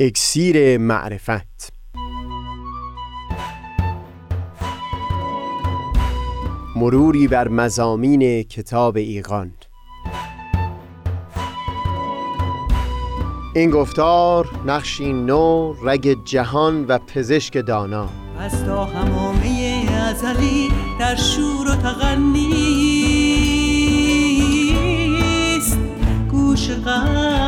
اکسیر معرفت. مروری بر مزامین کتاب ایقان این گفتار نقشی نو رگ جهان و پزشک دانا. از تا همامه ازلی در شور و تغنیست. گوش قلب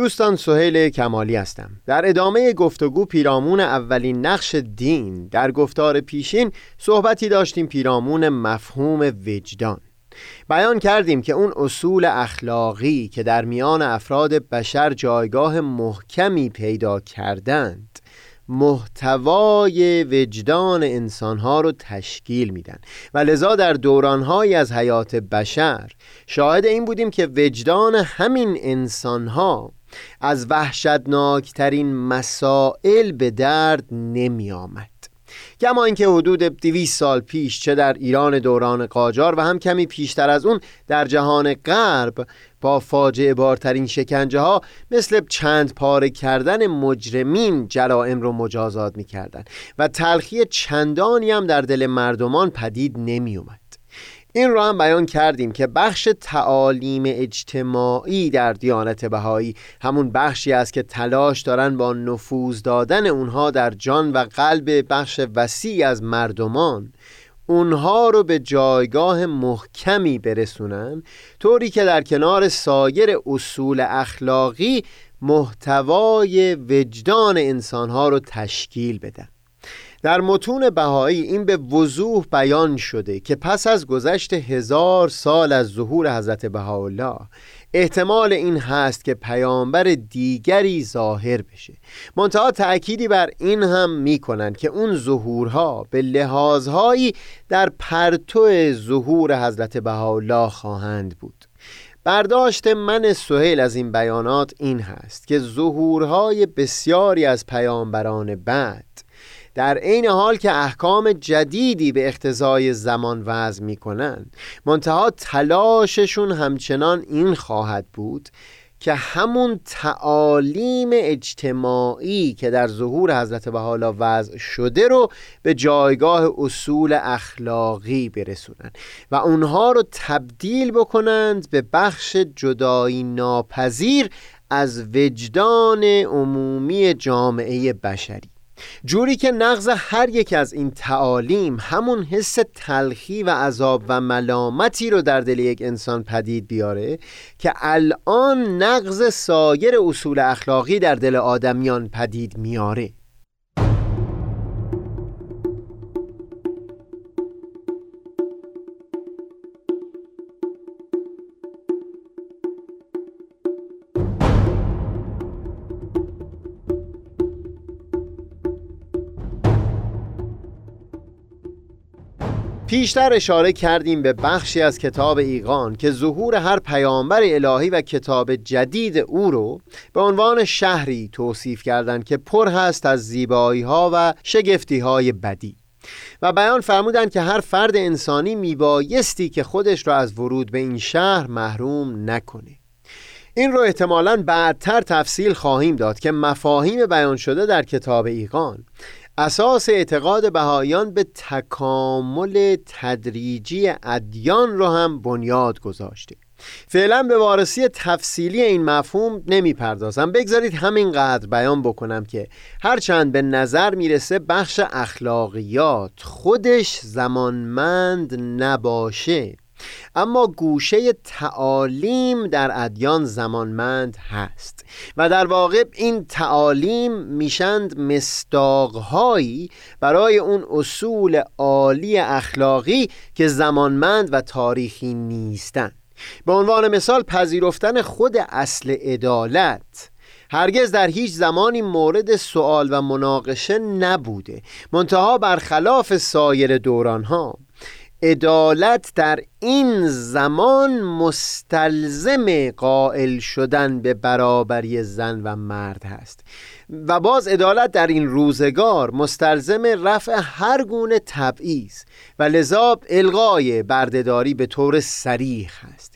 دوستان سهیل کمالی هستم. در ادامه گفتگو پیرامون اولین نقش دین در گفتار پیشین صحبتی داشتیم پیرامون مفهوم وجدان. بیان کردیم که اون اصول اخلاقی که در میان افراد بشر جایگاه محکمی پیدا کردند محتوای وجدان انسانها رو تشکیل میدن. و لذا در دورانهایی از حیات بشر شاهد این بودیم که وجدان همین انسانها از وحشتناکترین مسائل به درد نمی آمد کما اینکه حدود 200 سال پیش چه در ایران دوران قاجار و هم کمی پیشتر از اون در جهان غرب با فاجعه بارترین شکنجه ها مثل چند پاره کردن مجرمین جرائم رو مجازات می کردن و تلخی چندانی هم در دل مردمان پدید نمی اومد این را هم بیان کردیم که بخش تعالیم اجتماعی در دیانت بهایی همون بخشی است که تلاش دارن با نفوذ دادن اونها در جان و قلب بخش وسیع از مردمان اونها رو به جایگاه محکمی برسونن طوری که در کنار سایر اصول اخلاقی محتوای وجدان انسانها رو تشکیل بدن. در متون بهایی این به وضوح بیان شده که پس از گذشت هزار سال از ظهور حضرت بهاءالله احتمال این هست که پیامبر دیگری ظاهر بشه. منتها تأکیدی بر این هم می‌کنند که اون ظهورها به لحاظهایی در پرتو ظهور حضرت بهاءالله خواهند بود. برداشت من سهیل از این بیانات این هست که ظهورهای بسیاری از پیامبران بعد در عین حال که احکام جدیدی به اقتضای زمان وضع می کنند منتها تلاششون همچنان این خواهد بود که همون تعالیم اجتماعی که در ظهور حضرت بحالا وضع شده رو به جایگاه اصول اخلاقی برسونن و اونها رو تبدیل بکنند به بخش جدایی ناپذیر از وجدان عمومی جامعه بشری. جوری که نقض هر یک از این تعالیم همون حس تلخی و عذاب و ملامتی رو در دل یک انسان پدید بیاره که الان نقض سایر اصول اخلاقی در دل آدمیان پدید میاره. پیشتر اشاره کردیم به بخشی از کتاب ایقان که ظهور هر پیامبر الهی و کتاب جدید او رو به عنوان شهری توصیف کردند که پر هست از زیبایی ها و شگفتی های بدی. و بیان فرمودند که هر فرد انسانی میبایستی که خودش را از ورود به این شهر محروم نکنه. این رو احتمالا بعدتر تفصیل خواهیم داد که مفاهیم بیان شده در کتاب ایقان اساس اعتقاد بهایان به تکامل تدریجی ادیان رو هم بنیاد گذاشته. فعلا به وارسی تفصیلی این مفهوم نمی پردازم بگذارید همینقدر بیان بکنم که هرچند به نظر می‌رسه بخش اخلاقیات خودش زمانمند نباشه. اما گوشه تعالیم در ادیان زمانمند هست و در واقع این تعالیم میشند مستاقهایی برای اون اصول عالی اخلاقی که زمانمند و تاریخی نیستند. به عنوان مثال پذیرفتن خود اصل عدالت هرگز در هیچ زمانی مورد سوال و مناقشه نبوده منتها برخلاف سایر دورانها. عدالت در این زمان مستلزم قائل شدن به برابری زن و مرد هست. و باز عدالت در این روزگار مستلزم رفع هر گونه تبعیض و لذا الغای بردهداری به طور سریح است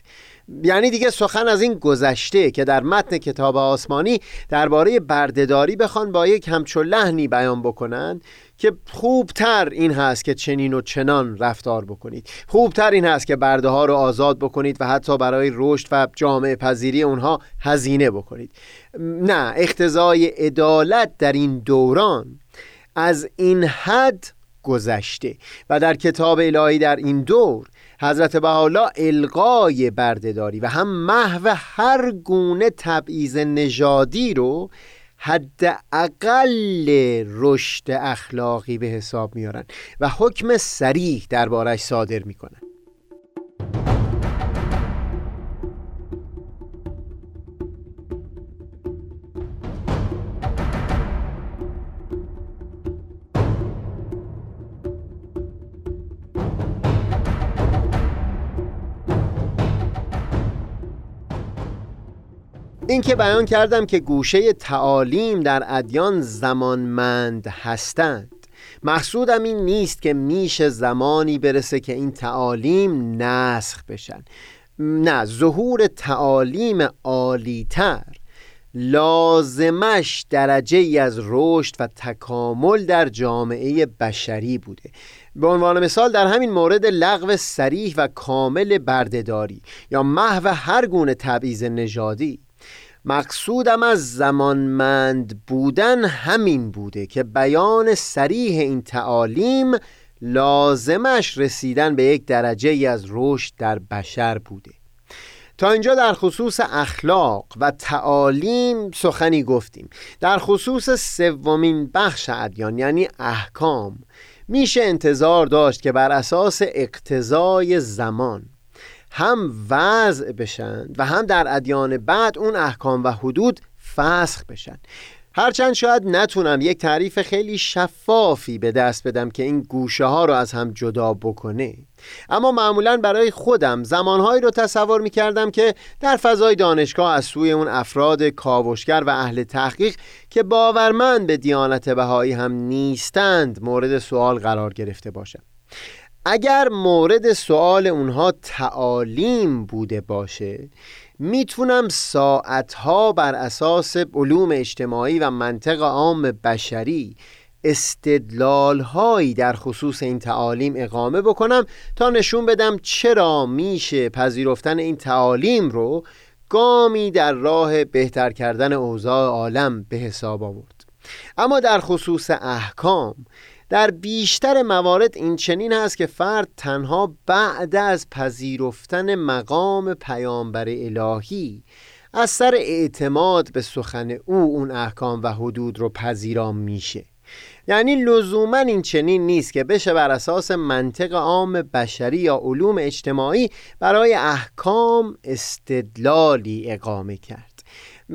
یعنی دیگه سخن از این گذشته که در متن کتاب آسمانی درباره بردهداری بخوان با یک همچو لحنی بیان بکنند که خوبتر این هست که چنین و چنان رفتار بکنید. خوبتر این هست که برده ها رو آزاد بکنید و حتی برای رشد و جامعه پذیری اونها هزینه بکنید. نه اختزای عدالت در این دوران از این حد گذشته و در کتاب الهی در این دور حضرت بحالا القای بردهداری و هم محو هر گونه تبعیض نژادی رو حد اقل رشد اخلاقی به حساب میارن و حکم سریح دربارش صادر می‌کنن. این که بیان کردم که گوشه تعالیم در ادیان زمانمند هستند. مقصودم این نیست که میشه زمانی برسه که این تعالیم نسخ بشن. نه ظهور تعالیم عالیتر لازمش درجه ای از رشد و تکامل در جامعه بشری بوده. به عنوان مثال در همین مورد لغو سریح و کامل بردهداری یا محو هر گونه تبعیض نژادی مقصودم از زمانمند بودن همین بوده که بیان سریح این تعالیم لازمش رسیدن به یک درجه ای از رشد در بشر بوده. تا اینجا در خصوص اخلاق و تعالیم سخنی گفتیم. در خصوص سومین بخش ادیان یعنی احکام میشه انتظار داشت که بر اساس اقتضای زمان هم وضع بشن و هم در ادیان بعد اون احکام و حدود فسخ بشن. هرچند شاید نتونم یک تعریف خیلی شفافی به دست بدم که این گوشه ها رو از هم جدا بکنه. اما معمولا برای خودم زمانهایی رو تصور می کردم که در فضای دانشگاه از سوی اون افراد کاوشگر و اهل تحقیق که باورمند به دیانت بهایی هم نیستند مورد سوال قرار گرفته باشم. اگر مورد سوال اونها تعالیم بوده باشه می‌تونم ساعتها بر اساس علوم اجتماعی و منطق عام بشری استدلال هایی در خصوص این تعالیم اقامه بکنم تا نشون بدم چرا میشه پذیرفتن این تعالیم رو گامی در راه بهتر کردن اوضاع عالم به حساب آورد. اما در خصوص احکام در بیشتر موارد این چنین است که فرد تنها بعد از پذیرفتن مقام پیامبر الهی از سر اعتماد به سخن او اون احکام و حدود رو پذیرا میشه. یعنی لزوما این چنین نیست که بشه بر اساس منطق عام بشری یا علوم اجتماعی برای احکام استدلالی اقامه کرد.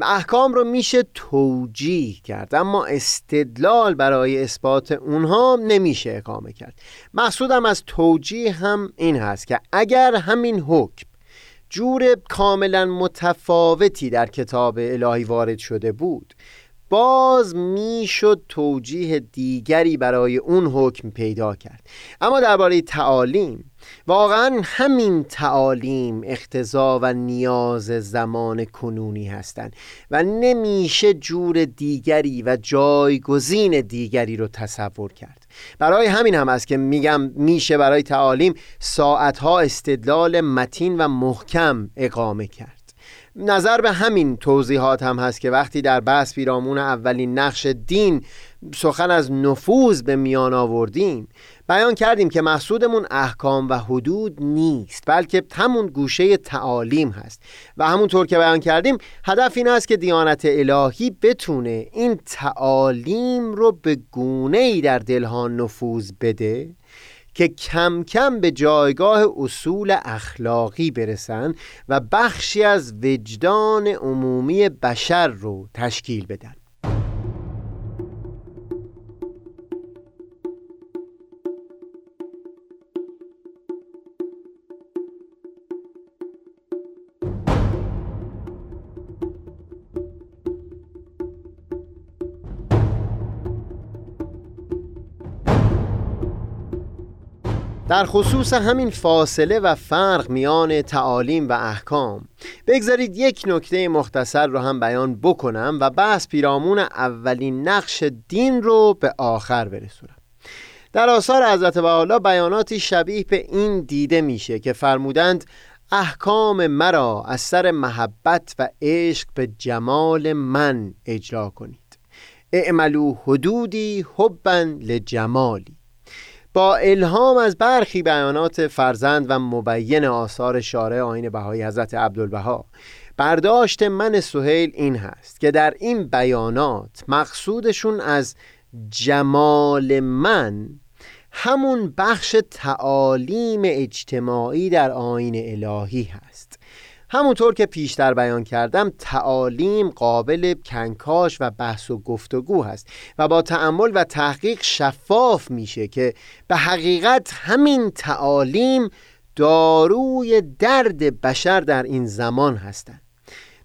احکام رو میشه توجیه کرد اما استدلال برای اثبات اونها نمیشه اقامه کرد. مقصودم از توجیه هم این هست که اگر همین حکم جور کاملا متفاوتی در کتاب الهی وارد شده بود باز می‌شد توجیه دیگری برای اون حکم پیدا کرد. اما درباره تعالیم واقعا همین تعالیم اختزا و نیاز زمان کنونی هستند و نمیشه جور دیگری و جایگزین دیگری رو تصور کرد. برای همین هم است که میگم میشه برای تعالیم ساعتها استدلال متین و محکم اقامه کرد. نظر به همین توضیحات هم هست که وقتی در بحث پیرامون اولین نقش دین سخن از نفوذ به میان آوردیم بیان کردیم که مقصودمون احکام و حدود نیست بلکه همون گوشه تعالیم هست. و همونطور که بیان کردیم هدف این است که دیانت الهی بتونه این تعالیم رو به گونه ای در دلها نفوذ بده که کم کم به جایگاه اصول اخلاقی برسن و بخشی از وجدان عمومی بشر رو تشکیل بدن. در خصوص همین فاصله و فرق میان تعالیم و احکام. بگذارید یک نکته مختصر رو هم بیان بکنم و بحث پیرامون اولین نقش دین رو به آخر برسونم. در آثار حضرت بحالا بیاناتی شبیه به این دیده میشه که فرمودند احکام مرا از سر محبت و عشق به جمال من اجرا کنید. اعملو حدودی حبا لجمالی. با الهام از برخی بیانات فرزند و مبین آثار شارع آین بهایی حضرت عبدالبها. برداشت من سهیل این هست که در این بیانات مقصودشون از جمال من همون بخش تعالیم اجتماعی در آین الهی هست. همونطور که پیشتر بیان کردم تعالیم قابل کنکاش و بحث و گفتگو هست و با تعمل و تحقیق شفاف میشه که به حقیقت همین تعالیم داروی درد بشر در این زمان هستند.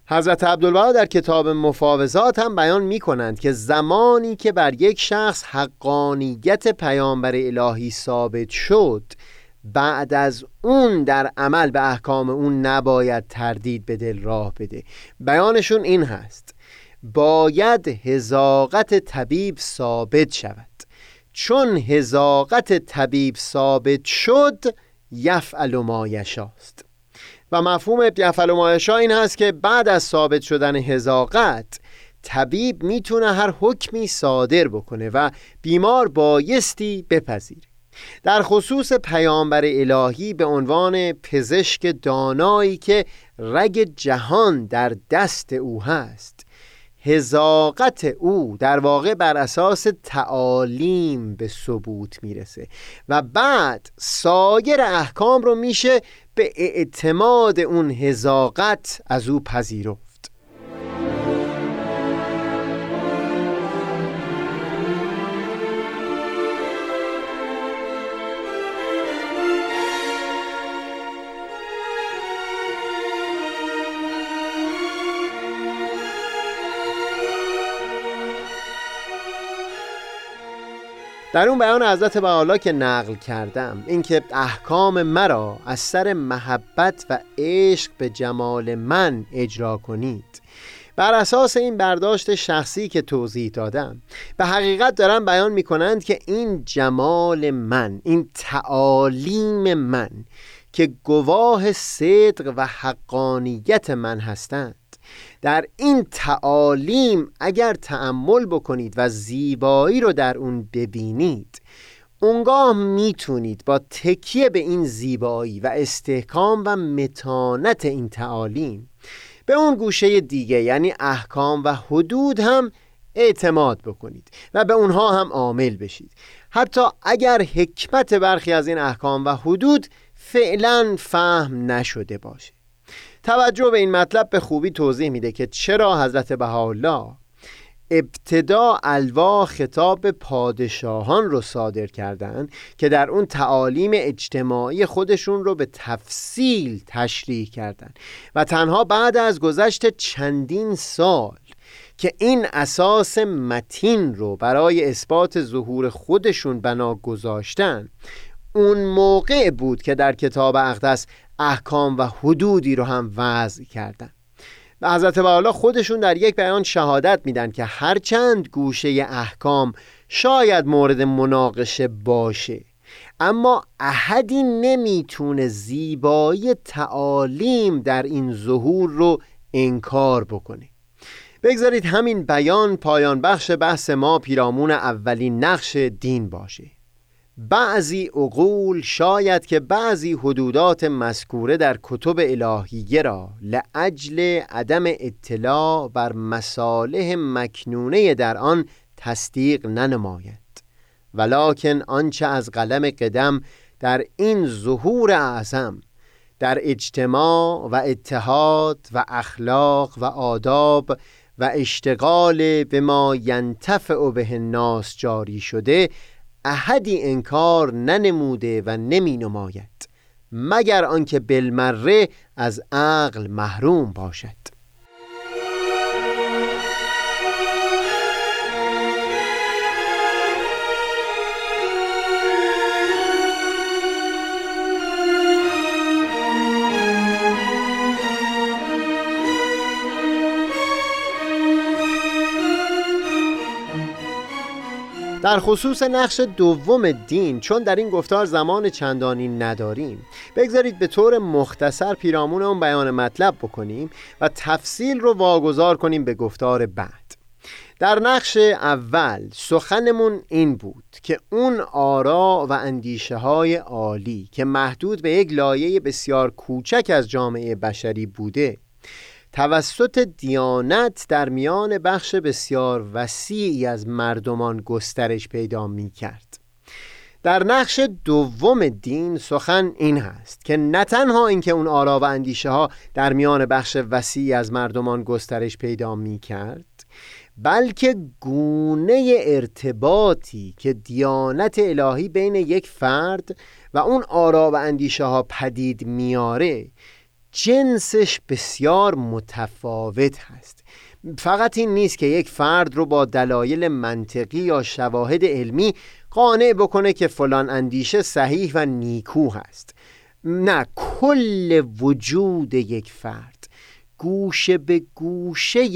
حضرت عبدالبها در کتاب مفاوضات هم بیان می کنند که زمانی که بر یک شخص حقانیت پیامبر الهی ثابت شد بعد از اون در عمل به احکام اون نباید تردید به دل راه بده. بیانشون این هست. باید هزاقت طبیب ثابت شود. چون هزاقت طبیب ثابت شد یفعل ما یشاست. و مفهوم یفعل ما یشا این هست که بعد از ثابت شدن هزاقت طبیب می‌تونه هر حکمی صادر بکنه و بیمار بایستی بپذیره. در خصوص پیامبر الهی به عنوان پزشک دانایی که رگ جهان در دست او هست. هزاقت او در واقع بر اساس تعالیم به ثبوت می‌رسه و بعد سایر احکام رو میشه به اعتماد اون هزاقت از او پذیرفت. در اون بیان حضرت بحالا که نقل کردم اینکه احکام مرا از سر محبت و عشق به جمال من اجرا کنید. بر اساس این برداشت شخصی که توضیح دادم به حقیقت دارن بیان می کنند که این جمال من این تعالیم من که گواه صدق و حقانیت من هستند. در این تعالیم اگر تأمل بکنید و زیبایی رو در اون ببینید اونگاه می‌تونید با تکیه به این زیبایی و استحکام و متانت این تعالیم به اون گوشه دیگه یعنی احکام و حدود هم اعتماد بکنید و به اونها هم عامل بشید. حتی اگر حکمت برخی از این احکام و حدود فعلا فهم نشده باشه. توجه به این مطلب به خوبی توضیح میده که چرا حضرت بهاءالله ابتدا الوا خطاب پادشاهان رو صادر کردند که در اون تعالیم اجتماعی خودشون رو به تفصیل تشریح کردند و تنها بعد از گذشت چندین سال که این اساس متین رو برای اثبات ظهور خودشون بنا گذاشتن اون موقع بود که در کتاب اقدس احکام و حدودی رو هم وضع کردن. و حضرت والا خودشون در یک بیان شهادت میدن که هرچند گوشه احکام شاید مورد مناقشه باشه اما احدی نمی‌تونه زیبایی تعالیم در این ظهور رو انکار بکنه. بگذارید همین بیان پایان بخش بحث ما پیرامون اولین نقش دین باشه. بعضی عقول شاید که بعضی حدودات مذکوره در کتب الهیه را لعجل عدم اطلاع بر مصالح مکنونه در آن تصدیق ننماید. ولکن آنچه از قلم قدم در این ظهور اعظم در اجتماع و اتحاد و اخلاق و آداب و اشتغال به ما ینتفع به الناس جاری شده احدی انکار ننموده و نمی نماید مگر آنکه بالمره از عقل محروم باشد. در خصوص نقش دوم دین چون در این گفتار زمان چندانی نداریم. بگذارید به طور مختصر پیرامون اون بیان مطلب بکنیم و تفصیل رو واگذار کنیم به گفتار بعد. در نقش اول سخنمون این بود که اون آرا و اندیشه های عالی که محدود به یک لایه بسیار کوچک از جامعه بشری بوده توسط دیانت در میان بخش بسیار وسیعی از مردمان گسترش پیدا می کرد در نقش دوم دین سخن این هست که نه تنها اینکه اون آرا و اندیشه ها در میان بخش وسیعی از مردمان گسترش پیدا می کرد بلکه گونه ارتباطی که دیانت الهی بین یک فرد و اون آرا و اندیشه ها پدید میاره جنسش بسیار متفاوت هست. فقط این نیست که یک فرد رو با دلایل منطقی یا شواهد علمی قانع بکنه که فلان اندیشه صحیح و نیکو هست. نه کل وجود یک فرد گوشه به گوشه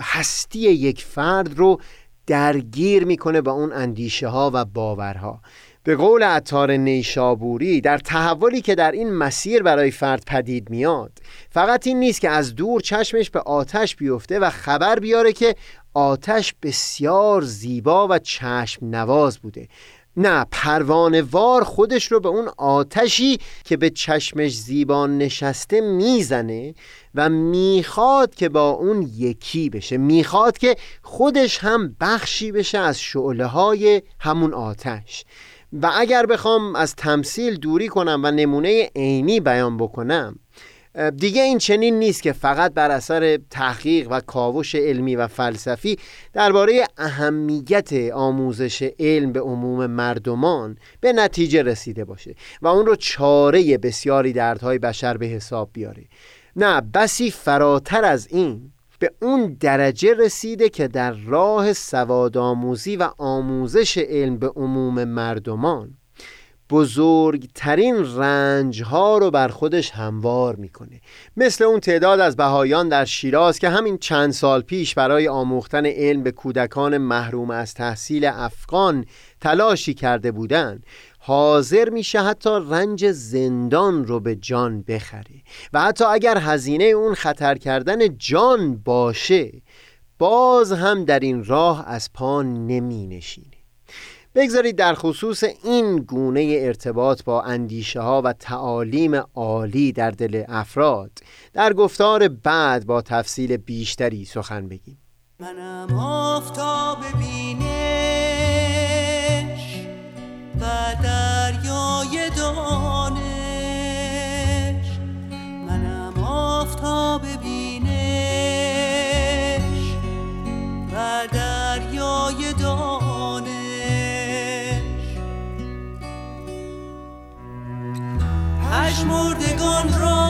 هستی یک فرد رو درگیر می‌کنه با اون اندیشه ها و باورها. به قول عطار نیشابوری در تحولی که در این مسیر برای فرد پدید میاد فقط این نیست که از دور چشمش به آتش بیفته و خبر بیاره که آتش بسیار زیبا و چشم نواز بوده. نه پروانه وار خودش رو به اون آتشی که به چشمش زیبا نشسته می‌زنه و می‌خواد که با اون یکی بشه. می‌خواد که خودش هم بخشی بشه از شعله های همون آتش. و اگر بخوام از تمثیل دوری کنم و نمونه عینی بیان بکنم دیگه این چنین نیست که فقط بر اثر تحقیق و کاوش علمی و فلسفی درباره اهمیت آموزش علم به عموم مردمان به نتیجه رسیده باشه و اون رو چاره بسیاری دردهای بشر به حساب بیاره. نه بسی فراتر از این به اون درجه رسیده که در راه سوادآموزی و آموزش علم به عموم مردمان بزرگترین رنج ها رو بر خودش هموار می‌کنه. مثل اون تعداد از بهایان در شیراز که همین چند سال پیش برای آموختن علم به کودکان محروم از تحصیل افغان تلاشی کرده بودند. حاضر میشه حتی رنج زندان رو به جان بخره و حتی اگر هزینه اون خطر کردن جان باشه باز هم در این راه از پا نمی نشینه بگذارید در خصوص این گونه ارتباط با اندیشه ها و تعالیم عالی در دل افراد در گفتار بعد با تفصیل بیشتری سخن بگیم. منم آفتاب بینه پژمردگان را